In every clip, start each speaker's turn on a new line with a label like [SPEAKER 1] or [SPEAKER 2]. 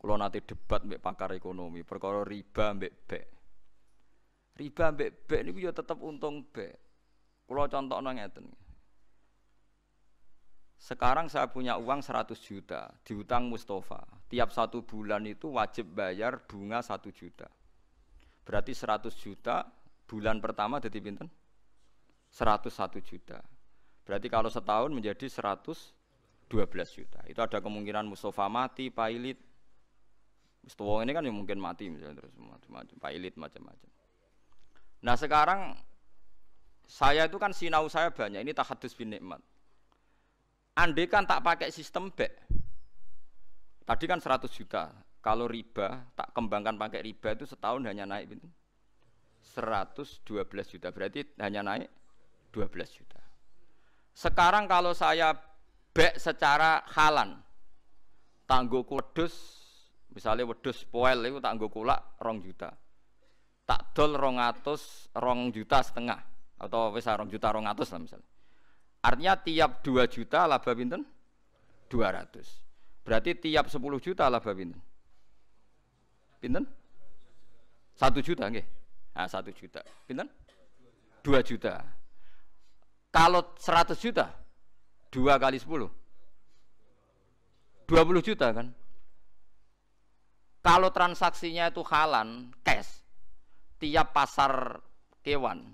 [SPEAKER 1] Kalau nanti debat mbek pakar ekonomi, perkara riba mbek bek. Riba mbek bek niku ya tetep untung bek. Contoh ngeten. Sekarang saya punya uang 100 juta diutang Mustafa. Tiap satu bulan itu wajib bayar bunga 1 juta. Berarti 100 juta bulan pertama jadi pinten? 101 juta. Berarti kalau setahun menjadi 112 juta. Itu ada kemungkinan Mustafa mati, pailit. Mustafa ini kan yang mungkin mati misalnya terus macam-macam, pailit macam-macam. Nah sekarang saya itu kan sinau saya banyak. Ini tahadus bin nikmat. Andai kan tak pakai sistem B, tadi kan 100 juta. Kalau riba, tak kembangkan pakai riba itu setahun hanya naik itu 112 juta. Berarti hanya naik 12 juta. Sekarang kalau saya B secara halan, tangguh kudus, misalnya wedus poel itu tangguh kulak rong juta. Tak dol rong atus, rong juta setengah atau bisa rong juta rong atus lah misalnya Artinya tiap 2 juta laba pinten? 200. Berarti tiap 10 juta laba pinten? Pinten? 1 juta nggih. Nah, 1 juta. Pinten? 2 juta. Kalau 100 juta 2 kali 10 20 juta kan? Kalau transaksinya itu halan, cash, tiap pasar kewan,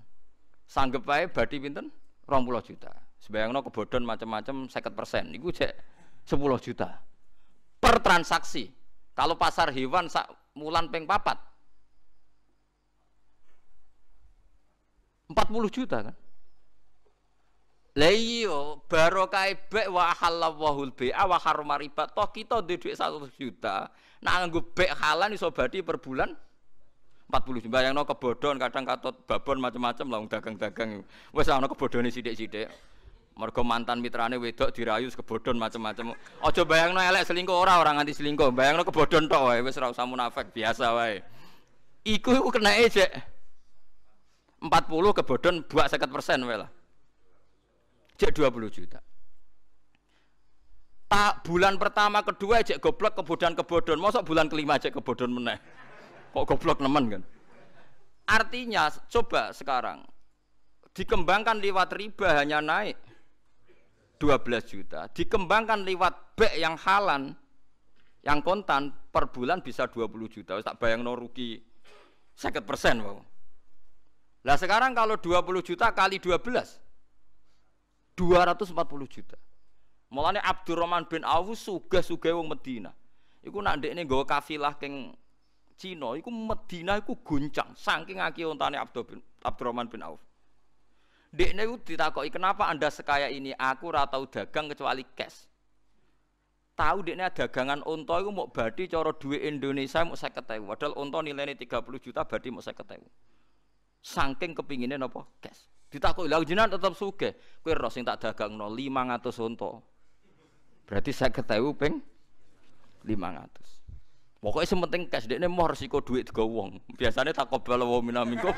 [SPEAKER 1] sanggup baik badi pinten? 20 juta. Sebayangno kebodon macam-macam 50 persen, itu cek 10 juta per transaksi. Kalau pasar hewan sak mulan peng papat 40 juta kan. Lah iya barokah bek wa halallahu bai'a wa harrama riba. Toh kita dhuwit 100 juta, nak nganggo bek halan iso badi per bulan 40 juta. Bayangno kebodon kadang katut babon macam-macam lah dagang-dagang. Wis ana kebodone sithik-sithik. Mergo mantan mitrane wedok dirayu kebodhon macam-macam. Aja bayangno elek selingkuh ora ora nganti selingkuh. Bayangno kebodhon tok wae wis ora usah munafik biasa wae. Iku iku kenake jek 40 kebodhon buak 50% wae lah. Jek 20 juta. Tak bulan pertama kedua jek goblok kebodhon kebodhon. Mosok bulan kelima jek kebodhon meneh. Kok goblok nemen kan? Artinya coba sekarang dikembangkan lewat riba hanya naik 12 juta dikembangkan lewat bek yang halan yang kontan per bulan bisa 20 juta tak bayang no rugi 50 persen wow. Lah sekarang kalau 20 juta kali 12 240 juta Mulane Abdurrahman bin Auf sugih-sugih wong Medina. Iku nak ndekne nggawa kafilah keng Cina iku Medina iku guncang saking akeh ontane Abdurrahman bin Auf. Dekne itu ditakoki, kenapa anda sekaya ini? Aku ratau dagang kecuali cash. Tahu dekne dagangan onto itu mau badi coro duit Indonesia mau saya ketahui. Padahal onto nilainya 30 juta badi mau saya ketahui. Sangking kepinginnya nopo cash. Ditakoki, lalu jinan tetap suge. Kue ros tak dagang no 500 onto. Berarti saya ketahui peng 500. Pokoknya sementing cash, dia mau resiko duit tiga wong. Biasanya tak kobal wong minamingko.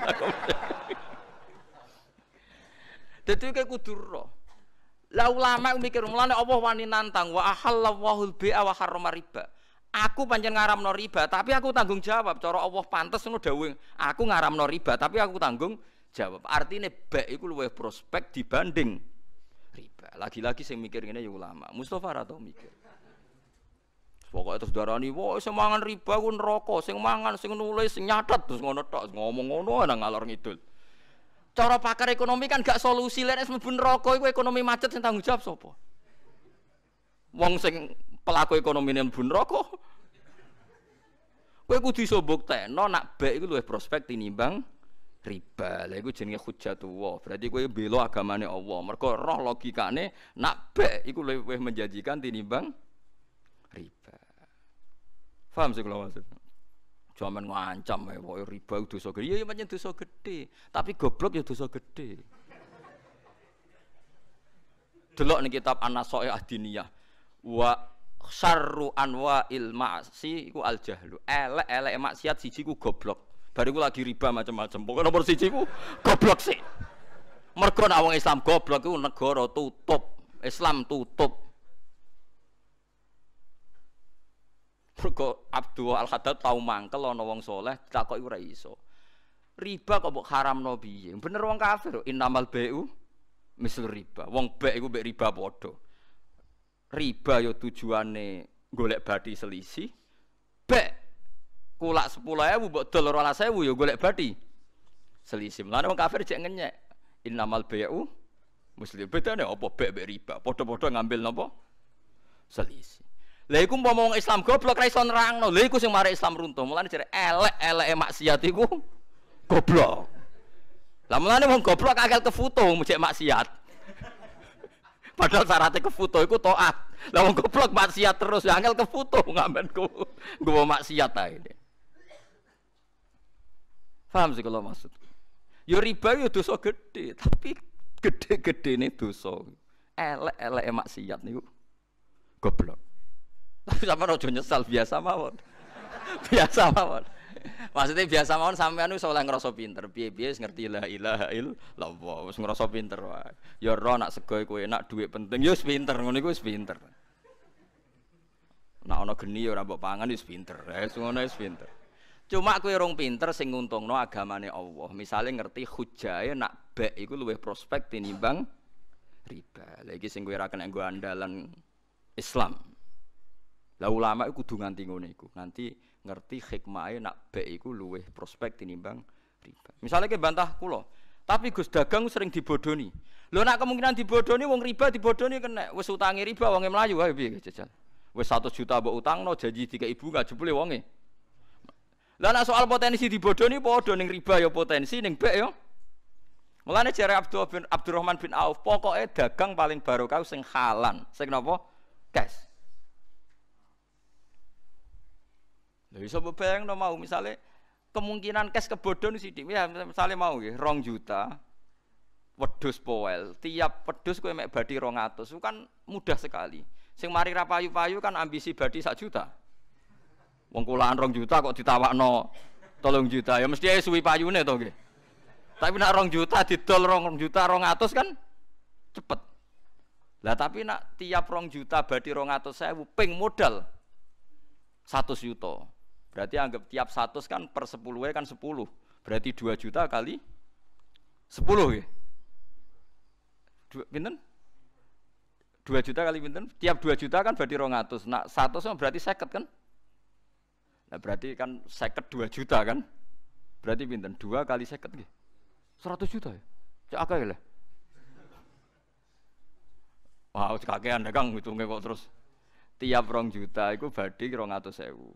[SPEAKER 1] Dadi kayak kudu roh. Lah ulama mikir mulane Allah wani nantang wa ahallallahu al-bai'a wa harrama riba. Aku pancen ngaramno riba, tapi aku tanggung jawab. Cara Allah pantes ngono dawuh, aku ngaramno riba, tapi aku tanggung jawab. Artinya baik iku luwih prospek dibanding riba. Lagi-lagi sing mikir ngene ya ulama. Mustafa ra tau mikir. Pokoknya terus darani, wah semangan riba ku neraka, sing mangan, sing nulis, sing nyatet terus ngono tok, ngomong ngono nang ngalor ngidul. Cara pakar ekonomi kan gak solusi lek wis mlebu neraka iku ekonomi macet sing tanggung jawab sapa? Wong sing pelaku ekonomi mlebu neraka. Kowe kudu iso mbuktekno nak baik iku luwih prospek tinimbang riba. Lha iku jenenge hujjatullah. Berarti kowe bela agamane Allah. Mergo roh logikane nak baik iku luwih menjanjikan tinimbang riba. Paham sih kalau maksudnya? Jaman ngancam ya, pokoknya riba dosa gede. Iya, iya macam dosa gede. Tapi goblok ya dosa gede. Delok nih kitab An-Naso'i Ahdiniyah. Wa syarru anwa'il ma'si iku al jahlu. Elek elek maksiat siji ku goblok. Bariku lagi riba macam-macam. Pokoknya nomor siji ku goblok sih. Mergo nek wong Islam goblok iku negara tutup. Islam tutup. Mergo Abdul Al Haddad tau mangkel ana wong saleh ditakoki ora iso. Riba kok mbok haramno piye? Bener wong kafir. Innamal bai'u misal riba. Wong bek iku mbek riba padha. Riba yo tujuane golek bati selisih. Bek kulak 10.000 mbok dol 12.000 yo golek bati selisih. Mulane wong kafir cek ngenyek. Innamal bai'u muslim. Bedane apa bek mbek riba? Padha-padha ngambil napa? Selisih. Lha iku wong Islam goblok ra iso nerangno. Lha iku sing mari Islam runtuh. Mulane jare elek-eleke maksiat iku goblok. Lah mulane wong goblok akal kefoto mujek maksiat. Padahal syaratnya kefoto iku taat. Lah wong goblok maksiat terus ya angel kefoto ngamen ku nggowo maksiat ae. Paham sih kalau maksud. Yo riba yo dosa gede, tapi gede-gede ini dosa. Elek-elek maksiat niku goblok. Tapi sama rojo nyesal biasa mawon. biasa mawon. Maksudnya biasa mawon sampean wis oleh ngrasa pinter. Piye-piye ngerti la ilaha illallah, wis ngrasa pinter wae. Ya ro nak sego iku enak duit penting ya wis pinter ngono iku wis pinter. Nak ana geni ya ora pangan wis pinter. Wis ngono wis pinter. Cuma kowe rong pinter sing nguntungno agamane Allah. Misale ngerti hujae nak bek iku luwih prospek tinimbang riba. Lah iki sing kowe ora kena andalan Islam. Lah ulama iku kudu nganti ngono iku. Nganti ngerti hikmahe nak bek iku luwih prospek tinimbang riba. Misalnya ke bantah kula, tapi Gus dagang sering dibodoni. Lho nak kemungkinan dibodoni wong riba dibodoni kena wis utangi riba wonge mlayu wae piye jajal. Wis 100 juta mbok utangno janji tiga ibu gak jebule wonge. Lah nak soal potensi dibodoni padha ning riba ya potensi ning bek ya. Mulane jare Abdul bin Abdurrahman bin Auf, pokoknya dagang paling barokah sing halan, sing napa? Cash. Lha iso no mau misalnya kemungkinan cash kebodhon sithik ya misalnya mau nggih 2 juta wedhus poel, tiap wedhus kowe mek badi 200 itu kan mudah sekali. Sing mari ra payu-payu kan ambisi badi sak juta. Wong kulaan 2 juta kok ditawakno 3 juta, ya mesti ae suwi payune to nggih. Tapi nak 2 juta didol 2 juta 200 kan cepet. Lah tapi nak tiap 2 juta badi 200 sewu ping modal 100 juta. Berarti anggap tiap satu kan per 10 kan 10. Berarti 2 juta kali 10 ya. Dua, pinten? 2 juta kali pinten? Tiap 2 juta kan berarti 200. Nah, 100 berarti seket kan? Nah, berarti kan seket 2 juta kan? Berarti pinten? 2 kali seket nggih. 100 juta ya. Cak akeh lah. Wah, wow, kakean dagang hitungnya kok terus. Tiap rong juta itu berarti rong atau sewu.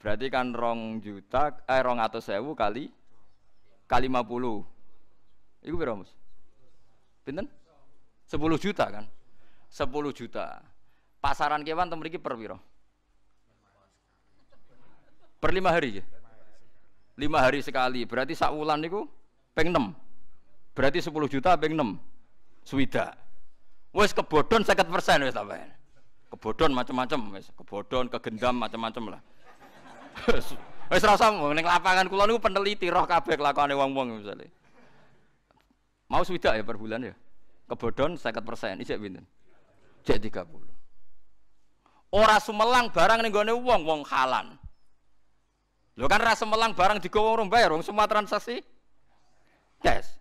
[SPEAKER 1] Berarti kan rong juta, eh rong atau sewu kali kali lima puluh. Iku berapa mas? Pinten? Sepuluh juta kan? Sepuluh juta. Pasaran kewan temen per? Per lima hari ya? Lima hari sekali. Berarti sak wulan niku peng enam. Berarti sepuluh juta peng enam. Swida. Wes kebodon seket persen wes tambahan. Kebodon macam-macam wes. Kebodon, kegendam macam-macam lah. Wis rasa ning lapangan kula niku peneliti roh kabeh kelakuane wong-wong misale. Mau swidak ya per bulan ya. Kebodon 50%, isik pinten? Cek 30. Ora sumelang barang ning gone wong wong halan. Lo kan rasa melang barang digowo orang bayar, orang semua transaksi yes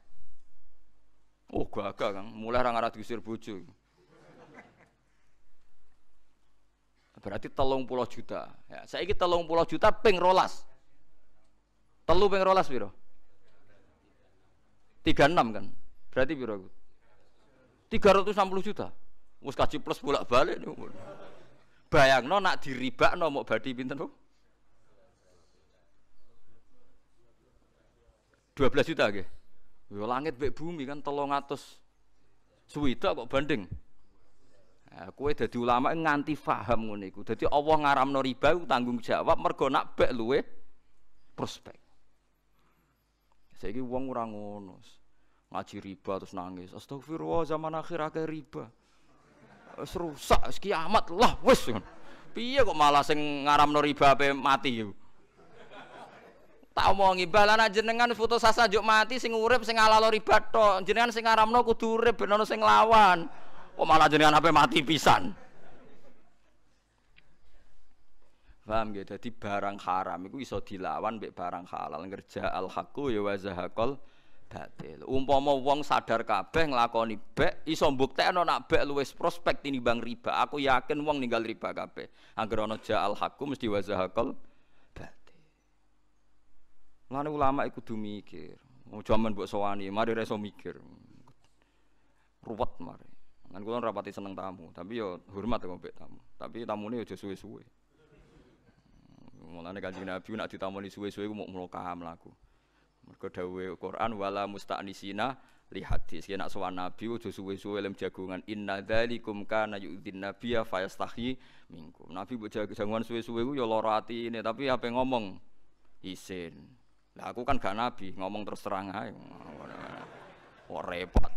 [SPEAKER 1] Oh gagah kan, mulai orang arah diusir bojo. Berarti telung pulau juta. Ya, saya ini telung pulau juta ping rolas. Telu ping rolas biro. 36 kan. Berarti biro 360 juta. Mus kaji plus bolak-balik nih bayang no nak diriba no mau badi pinten, tuh. 12 juta ke? Ya langit mbek bumi kan 300 suwidak kok banding. Nah, kue jadi ulama nganti faham ngoneku jadi Dadi Allah ngaramno riba tanggung jawab mergo nak bek luwe prospek. Saiki uang orang ngono. Ngaji riba terus nangis. Astagfirullah zaman akhir akeh riba. Wis rusak, kiamat lah wis. Piye kok malah sing ngaramno riba ape mati yuk. Tak omongi balana jenengan foto sasa juk mati sing urip sing alalo riba tok. Jenengan sing ngaramno kudu urip ben ono sing lawan. Kok malah jenengan apa mati pisan. Paham gitu? Jadi barang haram itu iso dilawan mbek barang halal. Ngerja al haqqu ya wa zahaqal batil. Umpama wong sadar kabeh nglakoni bek iso mbuktekno nak bek luwes prospek tinimbang riba. Aku yakin wong ninggal riba kabeh. Angger ana ja al haqqu mesti wa zahaqal. Mulane ulama iku kudu mikir. Mau jaman mbok sowani, mari reso mikir. Ruwet mari. Kan kula rapati seneng tamu, tapi yo hormat kok mbek tamu. Tapi tamune aja suwe-suwe. Mulane kanjeng Nabi nak ditamoni suwe-suwe ku mau mloka mlaku. Mergo dawuhe Quran wala musta'nisina li hadis. Yen nak sowan Nabi aja suwe-suwe lem jagungan inna dzalikum kana yu'dzin nabiyya fayastahi minkum. Nabi mbok jagungan suwe-suwe ku ya lara atine, tapi apa ngomong isin. Lah aku kan gak nabi, ngomong terus terang ae. Kok repot.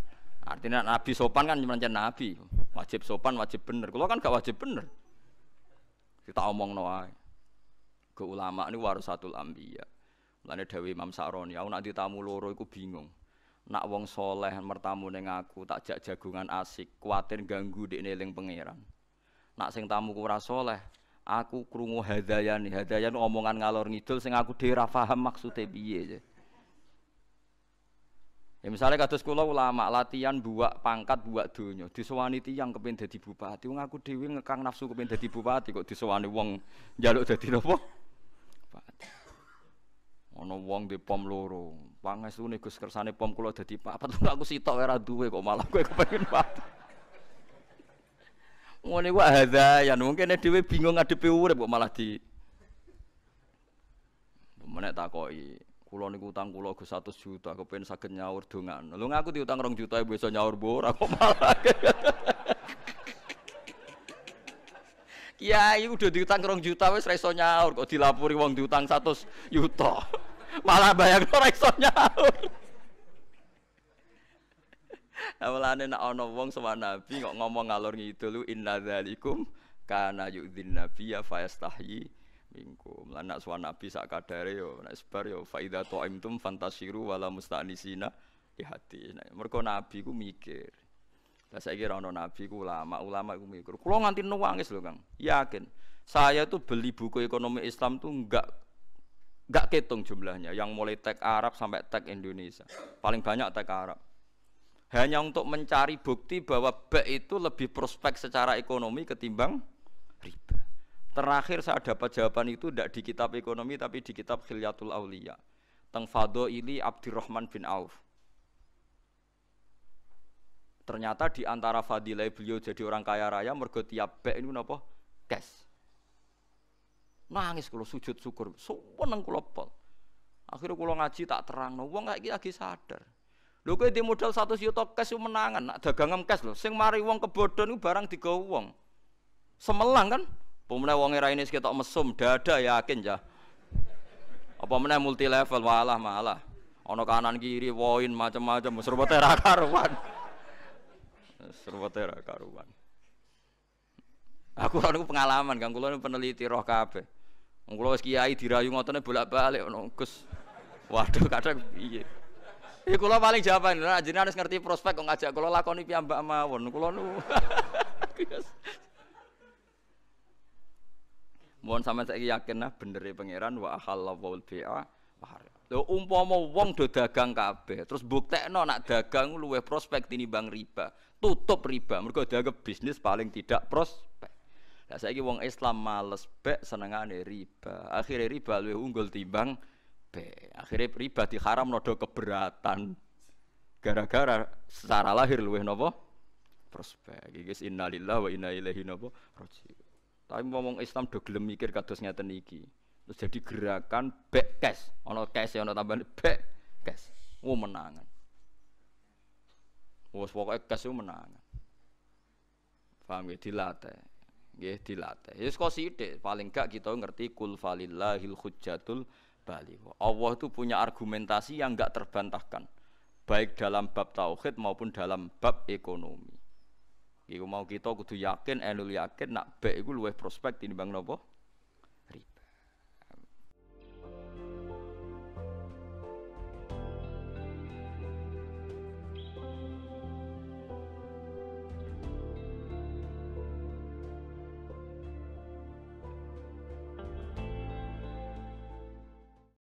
[SPEAKER 1] Artinya nabi sopan kan cuma nabi. Wajib sopan, wajib bener. Kalau kan gak wajib bener. Kita omong no ae ke ulama ini warasatul ambiya. Mulane Dewi Imam Sa'roni, aku nak ditamu loro iku bingung. Nak wong soleh mertamu ning aku tak jak jagungan asik, kuatir ganggu di neling pangeran. Nak sing tamu ku ora aku krungu hadayan, hadayan omongan ngalor ngidul sing aku dhewe ora paham maksude piye. Ya misalnya kados kula ulama latihan buak pangkat buak donya, disowani tiyang kepen dadi bupati. Wong aku dhewe ngekang nafsu kepen dadi bupati kok disowani wong njaluk dadi napa? Ono wong di pom loro. Pangestune Gus kersane pom kula dadi papat. Aku sitok ora duwe kok malah kowe kepengin papat. Ngene wae hadayan, mungkin dhewe bingung ngadepi urip kok malah di Menek takoki, kula niku utang kula Gus 100 juta, kepen saged nyaur dongan. Lho ngaku diutang 2 juta bisa nyaur ora kok malah. Kiai udah diutang 2 juta wis ra iso nyaur kok dilapuri wong diutang 100 juta. Malah bayang ora iso nyaur. Awalane nak ana wong sama nabi kok ngomong ngalor ngidul inna dzalikum kana yu'dzin nabiyya fayastahyi minkum. Lan nak suwan nabi sak kadare yo nek sebar yo fa idza ta'imtum fantasiru wala musta'nisina di hati. Mergo nabi ku mikir. Lah saiki ora ana nabi ku ulama, ulama ku mikir. Kulo nganti nangis lho Kang. Yakin. Saya tuh beli buku ekonomi Islam tuh enggak Gak ketung jumlahnya, yang mulai tag Arab sampai tag Indonesia. Paling banyak tag Arab. Hanya untuk mencari bukti bahwa B itu lebih prospek secara ekonomi ketimbang riba. Terakhir saya dapat jawaban itu tidak di kitab ekonomi tapi di kitab Khilyatul Aulia. Teng ini Abdurrahman bin Auf. Ternyata di antara fadilah beliau jadi orang kaya raya mergo tiap B ini apa? Cash. Nangis kalau sujud syukur, seneng kula pol. Akhirnya kula ngaji tak terang, wong kayak lagi sadar. Lho kowe di modal satu juta cash menangan, nak dagangan cash lho. Sing mari wong kebodhon iku barang digawa wong. Semelang kan? Pemenang wong era ini sekitar mesum, dada yakin ya. Apa meneh multi level malah malah. Ono kanan kiri woin macam-macam serba tera karuan. Serba tera karuan. Aku ora pengalaman kan kula peneliti roh kabeh. Wong kula wis kiai dirayu ngotone bolak-balik ono Gus. Waduh kadang piye. Ya kula paling jawaban, nah jenengan harus ngerti prospek kok ngajak kula lakoni piyambak mawon. Kula nu. Mohon sampean saiki yakin nah bener e pangeran wa halallahu bi'a Lho umpama wong do dagang kabeh, terus buktekno nak dagang luwih prospek tinimbang riba. Tutup riba, mergo dianggap bisnis paling tidak prospek. Lah saiki wong Islam males bek senengane riba. Akhirnya riba luwih unggul timbang bek. Akhirnya riba diharam nodo keberatan. Gara-gara secara lahir luwih napa? Prospek. Iki innalillahi wa inna ilaihi napa? Raji'un. Tapi ngomong Islam do gelem mikir kados ngeten iki. Terus jadi gerakan bek cash. Ana cash ana tambahan bek cash. Wo menangan. Wes pokoke cash menangan. Paham ya dilatih. nggih dilatih. Ya kok sithik, paling gak kita ngerti kul falillahil hujjatul baligh. Allah itu punya argumentasi yang enggak terbantahkan. Baik dalam bab tauhid maupun dalam bab ekonomi. Iku mau kita kudu yakin, enul yakin nak baik iku luwih prospek tinimbang napa?